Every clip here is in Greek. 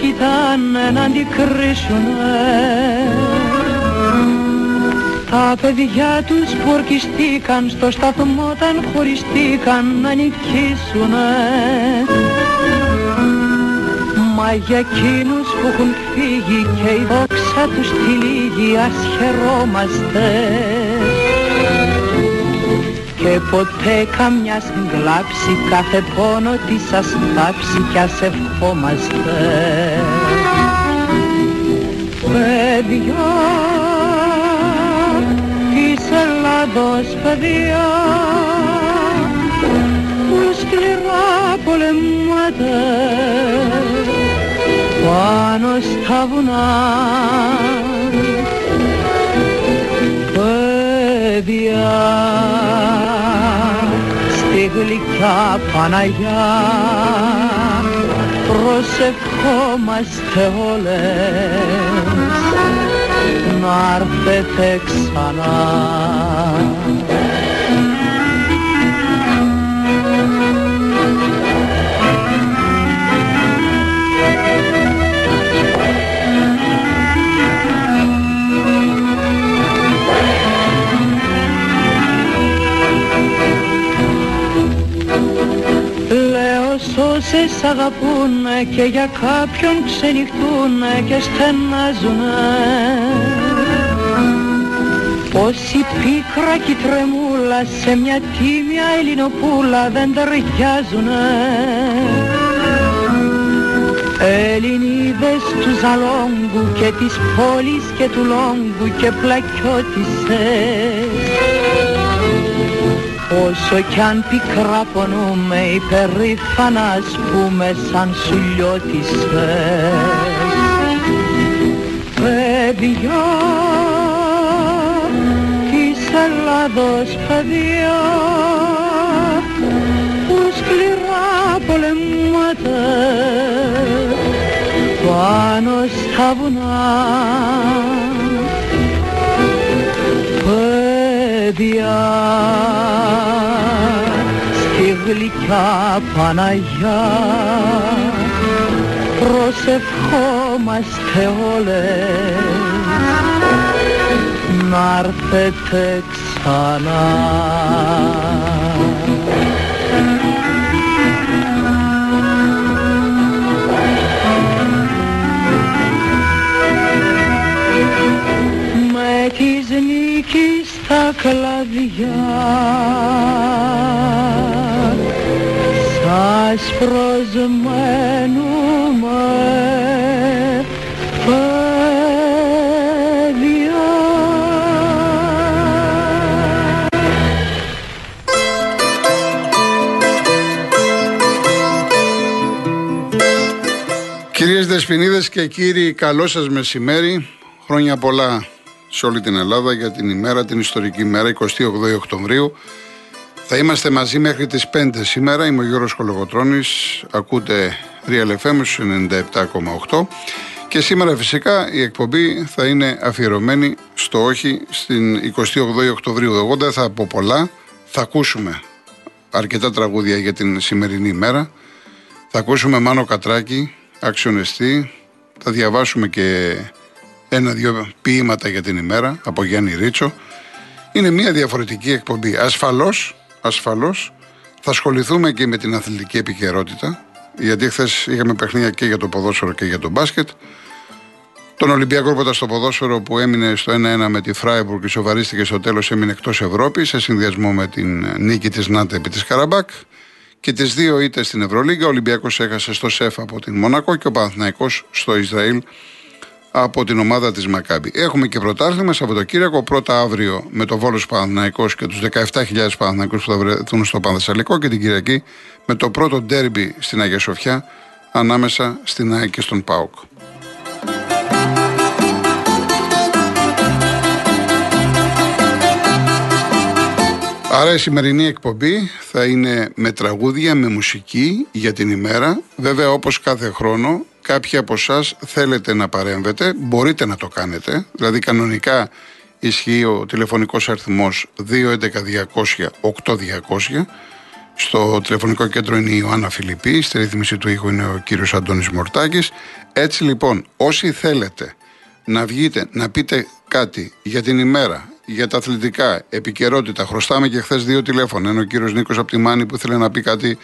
κοιτάνε να αντικρίσουνε. Τα παιδιά τους που ορκιστήκαν στο σταθμό όταν χωριστήκαν να νικήσουνε. Μα για εκείνους που έχουν φύγει και η δόξα τους τη λίγη ας χαιρόμαστε και ποτέ καμιάς συγκλάψει κάθε πόνο της ας θάψει κι ας ευχόμαστε. Παιδιά της Ελλάδος παιδιά που σκληρά πολεμάτε πάνω στα βουνά παιδιά στη γλυκιά Παναγιά προσευχόμαστε όλες να έρθετε ξανά όσες αγαπούν και για κάποιον ξενυχτούν και στενάζουνε. Πόση πίκρα και τρεμούλα σε μια τίμια ελληνοπούλα δεν ταιριάζουνε. Ελληνίδες του Ζαλόγκου και της πόλης και του Λόγκου και πλακιώτησες Όσο κι αν πικρά πονούμε υπερήφανα ας πούμε σαν σουλιώτισσες Παιδιά της Ελλάδος παιδιά που σκληρά πολεμάτε πάνω στα βουνά παιδιά στη γλυκιά Παναγιά. Προσευχόμαστε όλες. Να έρθετε ξανά. Και κύριοι, καλό σας μεσημέρι. Χρόνια πολλά σε όλη την Ελλάδα για την ημέρα, την ιστορική ημέρα, 28 Οκτωβρίου. Θα είμαστε μαζί μέχρι τις 5 σήμερα. Είμαι ο Γιώργος Κολογοτρώνης. Ακούτε Real FM 97,8. Και σήμερα φυσικά η εκπομπή θα είναι αφιερωμένη στο όχι στην 28 Οκτωβρίου. Εγώ δεν θα πω πολλά. Θα ακούσουμε αρκετά τραγούδια για την σημερινή ημέρα. Θα ακούσουμε Μάνο Κατράκη, αξιονεστή. Θα διαβάσουμε και ένα-δυο ποίηματα για την ημέρα από Γιάννη Ρίτσο. Είναι μια διαφορετική εκπομπή. Ασφαλώς, ασφαλώς θα ασχοληθούμε και με την αθλητική επικαιρότητα. Γιατί χθες είχαμε παιχνίδια και για το ποδόσφαιρο και για το μπάσκετ. Τον Ολυμπιακό Ρόποντα στο ποδόσφαιρο που έμεινε στο 1-1 με τη Φράιμπουργκ και σοβαρίστηκε στο τέλος έμεινε εκτός Ευρώπης σε συνδυασμό με την νίκη της Νάτε επί της Καραμπάκ. Και τις δύο είτε στην Ευρωλίγκα. Ο Ολυμπιακός έχασε στο ΣΕΦ από την Μονακό και ο Παναθηναϊκός στο Ισραήλ από την ομάδα της Μακάμπη. Έχουμε και πρωτάθλημα Σαββατοκύριακο. Πρώτα αύριο με το Βόλος Παναθναϊκό και τους 17.000 Παναθναϊκού που θα βρεθούν στο Πανθεσσαλικό και την Κυριακή με το πρώτο ντέρμπι στην Αγία Σοφιά ανάμεσα στην ΑΕΚ και στον ΠΑΟΚ. Άρα η σημερινή εκπομπή θα είναι με τραγούδια, με μουσική για την ημέρα. Βέβαια όπως κάθε χρόνο κάποιοι από εσάς θέλετε να παρέμβετε, μπορείτε να το κάνετε. Δηλαδή κανονικά ισχύει ο τηλεφωνικός αριθμός 211-200-8200. Στο τηλεφωνικό κέντρο είναι η Ιωάννα Φιλιππή, στη ρύθμιση του ήχου είναι ο κύριος Αντώνης Μορτάκης. Έτσι λοιπόν, όσοι θέλετε να βγείτε να πείτε κάτι για την ημέρα, για τα αθλητικά, επικαιρότητα. Χρωστάμε και χθες δύο τηλέφωνα. Ένα ο κύριος Νίκος από τη Μάνη που ήθελε να πει κάτι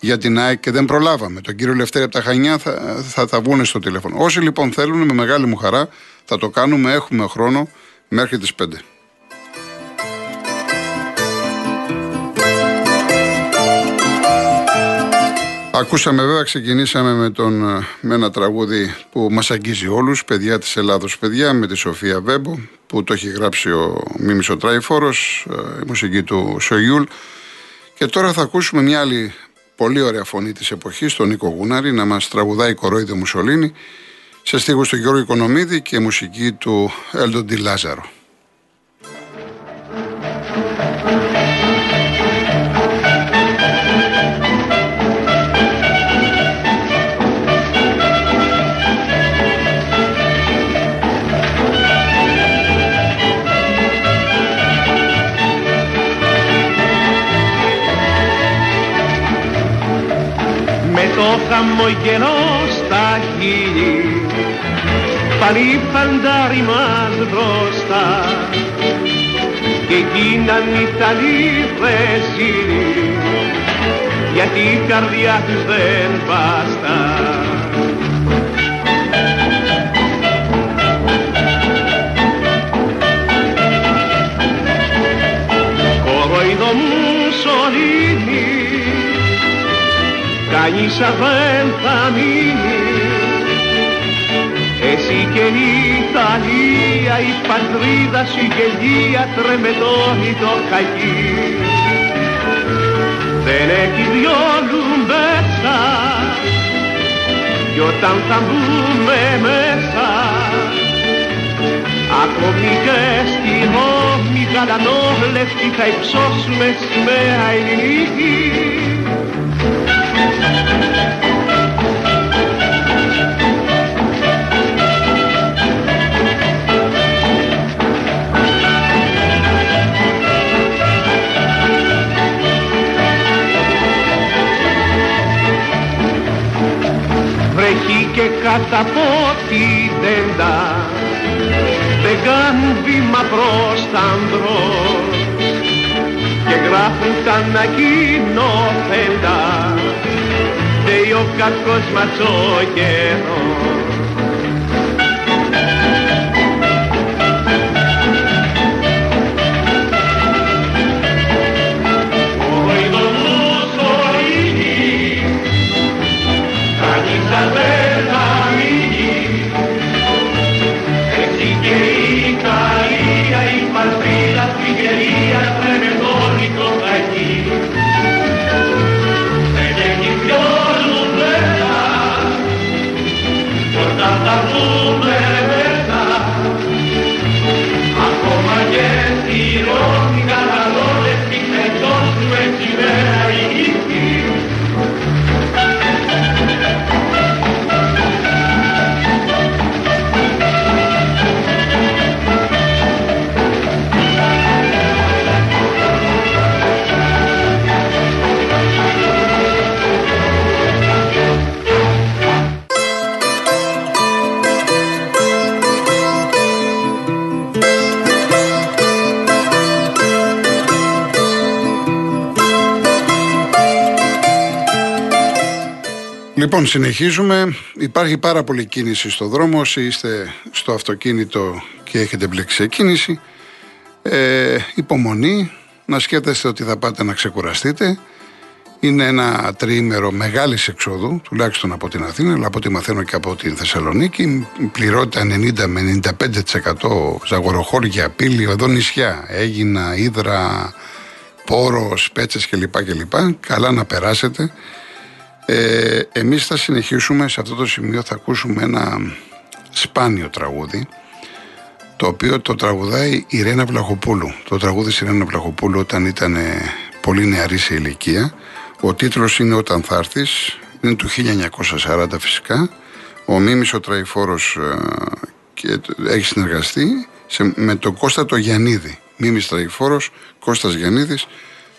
για την ΑΕΚ και δεν προλάβαμε. Τον κύριο Λευτέρη από τα Χανιά θα, θα τα βγουν στο τηλέφωνο. Όσοι λοιπόν θέλουν, με μεγάλη μου χαρά θα το κάνουμε. Έχουμε χρόνο μέχρι τις 5. Ακούσαμε βέβαια, ξεκινήσαμε με, τον, με ένα τραγούδι που μας αγγίζει όλους, παιδιά της Ελλάδος παιδιά, με τη Σοφία Βέμπο, που το έχει γράψει ο Μίμης ο Τράιφορος, ε, η μουσική του Σογιούλ. Και τώρα θα ακούσουμε μια άλλη πολύ ωραία φωνή της εποχής, τον Νίκο Γούναρη, να μας τραγουδάει κορόιδο Μουσολίνη, σε στίχους του Γιώργου Οικονομίδη και μουσική του Έλντον Ντι Λάζαρο. Χαμογελό στα χείλη. Πάλι φαντάρι μας μπροστά. Και γίναν Ιταλοί βρεσίλοι γιατί η καρδιά τους δεν βαστά. Κανείς δεν θα μείνει εσύ και η Ιταλία η πατρίδα σου η γελία τρεμετώνει το χαγί δεν έχει διόλου μέσα κι όταν θα μπούμε μέσα ακόμη και στη Ρώμη γαλανόλευκη θα υψώσουμε σημαία ελληνική και κατά τη τέντα δεν κάνουν βήμα προς τα μπρος και γράφουν τα ανακοινώθεντα. Λέει ο κακός μας Λοιπόν, συνεχίζουμε. Υπάρχει πάρα πολλή κίνηση στο δρόμο. Όσοι είστε στο αυτοκίνητο και έχετε μπλέξει κίνηση, ε, υπομονή, να σκέφτεστε ότι θα πάτε να ξεκουραστείτε. Είναι ένα τριήμερο μεγάλης εξόδου, τουλάχιστον από την Αθήνα, αλλά από ό,τι μαθαίνω και από την Θεσσαλονίκη. Πληρότητα 90 με 95% ζαγοροχώρια, πύλη, εδώ νησιά, Έγινα, Ήδρα, Πόρος, Πέτσες κλπ. κλπ. Καλά να περάσετε. Ε, εμείς θα συνεχίσουμε σε αυτό το σημείο θα ακούσουμε ένα σπάνιο τραγούδι το οποίο το τραγουδάει η Ρένα Βλαχοπούλου. Το τραγούδι της Ρένα Βλαχοπούλου όταν ήταν πολύ νεαρή σε ηλικία. Ο τίτλος είναι «Όταν θα έρθεις», είναι του 1940 φυσικά. Ο Μίμης ο Τραϊφόρος ε, και έχει συνεργαστεί σε, με τον Κώστα το Γιαννίδη. Μίμης Τραϊφόρος, Κώστας Γιαννίδης,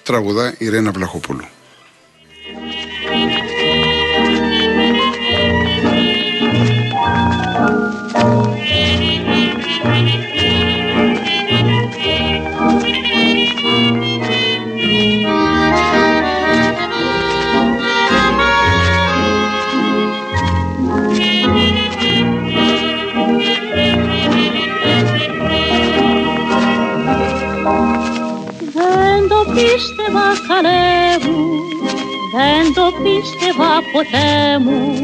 τραγουδά η Ρένα Βλαχοπούλου. Πίστευα καλέ μου δεν το πίστευα ποτέ μου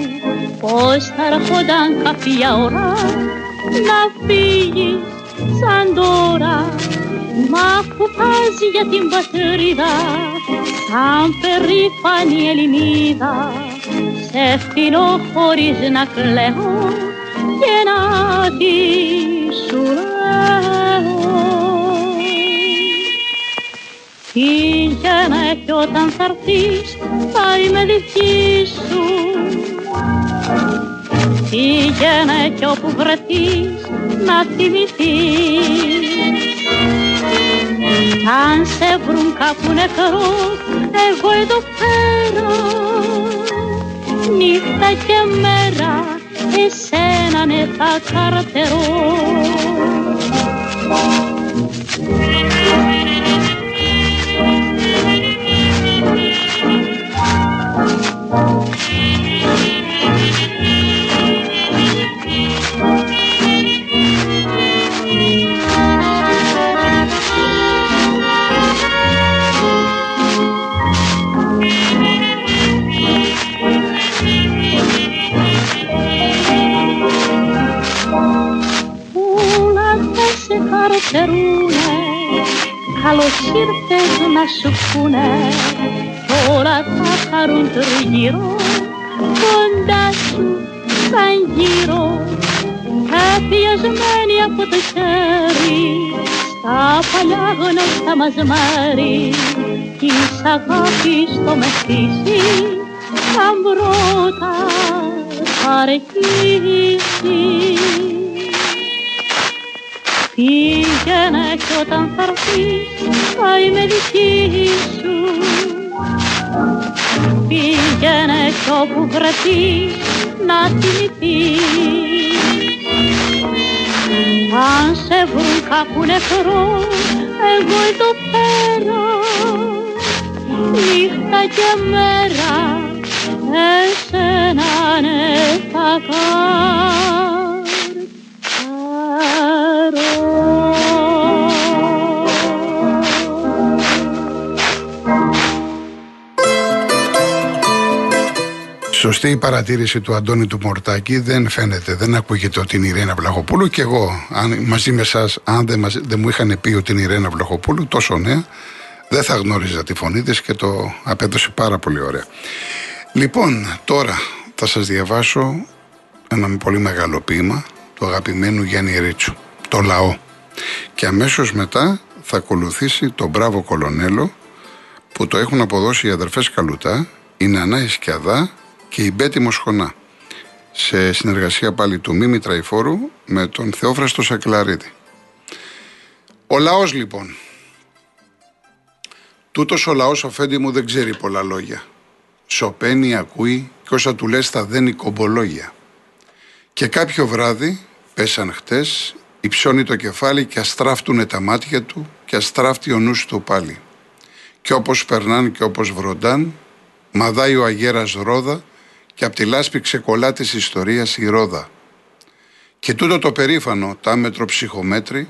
πως θα έρχονταν κάποια ώρα να φύγεις σαν τώρα. Μα που πας για την πατρίδα σαν περήφανη Ελληνίδα σε φτηνό χωρίς να κλαίω και να τη σου Πήγαινε κι όταν θα έρθεις θα είμαι δική σου. Πήγαινε κι όπου βρεθείς να θυμηθείς αν σε βρουν κάπου νεκρό εγώ εδώ πέρα νύχτα και μέρα εσένα ναι θα καρτερώ ήρθες να σου πούνε Τώρα θα χαρούν τριγύρω Κοντά σου σαν γύρω Καθιασμένοι από το χέρι. Στα παλιά γνωστά μας μέρη Της αγάπης το μεθύσι. Σαν πρώτα θα αρχίσει Πήγαινε κι όταν θα έρθεις θα είμαι δική σου. Πήγαινε κι όπου βρεθείς να θυμηθείς Αν σε βρουν κάπου νεκρό εγώ εδώ πέρα νύχτα και μέρα εσένα ναι θα κάνω Σωστή η παρατήρηση του Αντώνη του Μορτάκη. Δεν φαίνεται, δεν ακούγεται ότι είναι η Ρένα Βλαχοπούλου. Και εγώ, αν, μαζί με εσάς, αν δεν, δεν μου είχαν πει ότι είναι η Ρένα Βλαχοπούλου, τόσο νέα, δεν θα γνώριζα τη φωνή της και το απέδωσε πάρα πολύ ωραία. Λοιπόν, τώρα θα σας διαβάσω ένα πολύ μεγάλο ποίημα του αγαπημένου Γιάννη Ρίτσου, το λαό. Και αμέσως μετά θα ακολουθήσει το Μπράβο Κολονέλο που το έχουν αποδώσει οι αδερφές Καλουτά, η Νανά Ισκιαδά και η Μπέτη Μοσχονά. Σε συνεργασία πάλι του Μίμη Τραϊφόρου με τον Θεόφραστο Σακλαρίδη. Ο λαός λοιπόν. Τούτος ο λαός αφέντη μου δεν ξέρει πολλά λόγια. Σοπαίνει, ακούει και όσα του λες θα δένει κομπολόγια. Και κάποιο βράδυ, πέσαν χτες, υψώνει το κεφάλι και αστράφτουνε τα μάτια του και αστράφτει ο νους του πάλι. Και όπως περνάν και όπως βροντάν, μαδάει ο αγέρας ρόδα και απ' τη λάσπη ξεκολλά της ιστορίας η ρόδα. Και τούτο το περήφανο, τάμετρο ψυχομέτρη,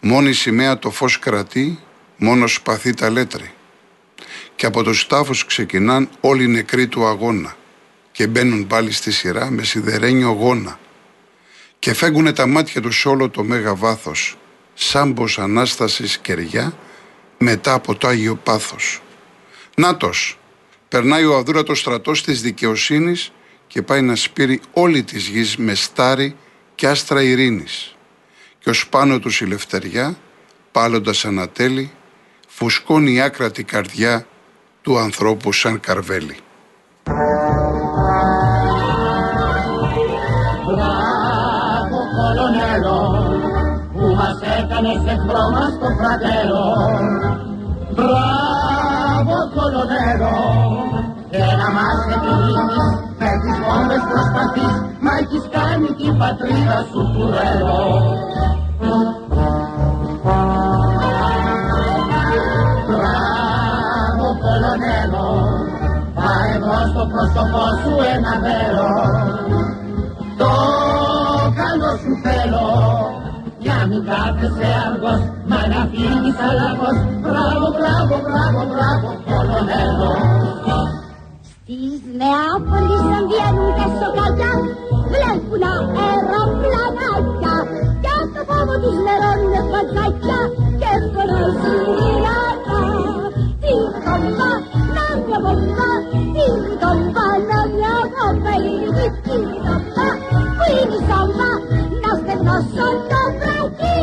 μόνη σημαία το φως κρατεί, μόνος σπαθή τα λέτρη. Και από τους τάφους ξεκινάν όλοι οι νεκροί του αγώνα και μπαίνουν πάλι στη σειρά με σιδερένιο γόνα και φέγγουνε τα μάτια τους όλο το μέγα βάθος σάμπος Ανάστασης κεριά μετά από το Άγιο Πάθος. Νάτος, περνάει ο αδούρατος στρατός της δικαιοσύνης και πάει να σπείρει όλη της γης με στάρι και άστρα ειρήνης. Και ως πάνω τους η λευτεριά, πάλλοντας ανατέλει, φουσκώνει η άκρατη καρδιά του ανθρώπου σαν καρβέλι. Μπράβο κολονέλο που μας έκανες εχθρό μας το φρατέρο Μπράβο κολονέλο και να μας επιδείξεις με τις βόμβες προσπαθείς μα έχεις κάνει την πατρίδα σου κουρέλο Μπράβο κολονέλο πάρε εδώ στο πρόσωπό σου ένα μέρο μην κάθεσαι αργός Μα να φύγεις αλλαγός Μπράβο, μπράβο, μπράβο, μπράβο Κολονέλο Στις Νεάπολης αν βγαίνουν τα σοκαλιά Βλέπουν αεροπλανάκια. Και το φόβο τους λερώνουνε φατζάκια Και φωνάζουν γυράτα Τι κομπά, να μια βομβά Τι κομπά, να μια βομβά Τι κομπά, που είναι η σαμπά Να στεγνώσω το βράκι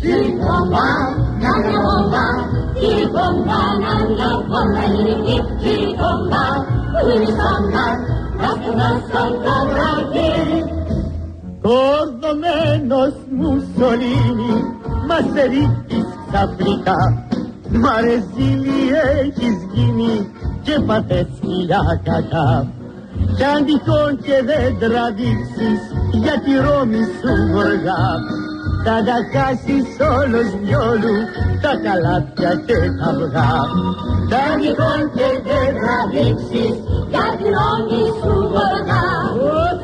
Τι κομπά, να μια βομβά Τι κομπά, να μια βομβά Τι κομπά, που είναι η σαμπά Να στεγνώσω το βράκι Κορδωμένος Μουσολίνη μας ρίχνεις ξαφνικά Μα ρε ζήλι έχεις γίνει και παθές σκυλιά κακά Κι αν τυχόν και δεν τραβήξεις για τη Ρώμη σου γοργά θα τα χάσεις όλος δυόλου τα καλάθια και τα αυγά. Τα τυχόν και δεν τραβήξεις για τη Ρώμη σου γοργά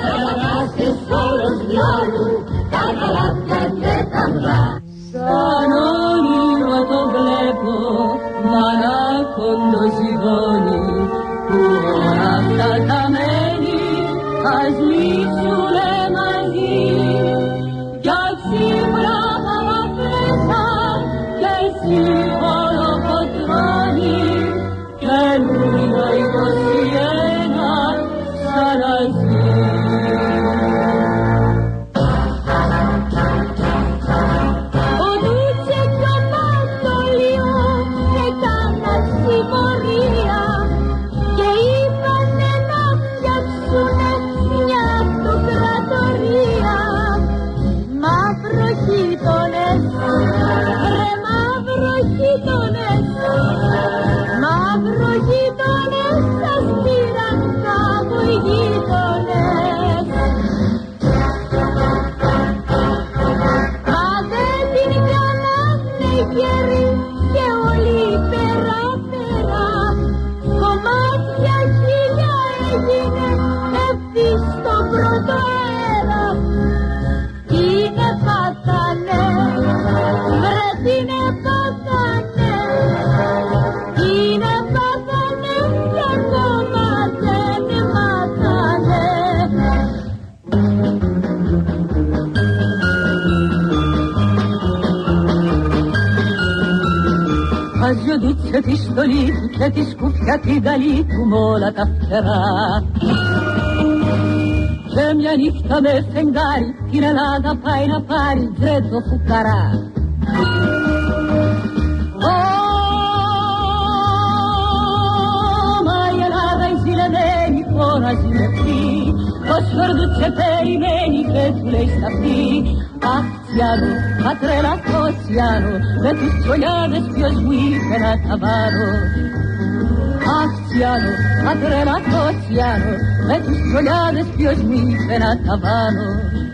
Θα χάσεις όλος δυόλου τα καλάθια και τα αυγά. Σαν όνειρο το βλέπω μανάκοντο ζυγόνι που Κομμάτια χίλια έγινε ευθύ στον πρώτο τη στολή του και τη σκουφιά την καλή του μ' όλα τα φτερά. Και μια νύχτα με φεγγάρι την Ελλάδα πάει να πάρει τζέτο φουκαρά. Ω, μα η Ελλάδα η ζηλεμένη φώναζε με αυτή το σφερδούτσε περιμένει και του λέει στα αυτή marciano, patrela oceano, de tus troyanes pies huigen acabado. Marciano, patrela oceano, de tus troyanes pies huigen acabado.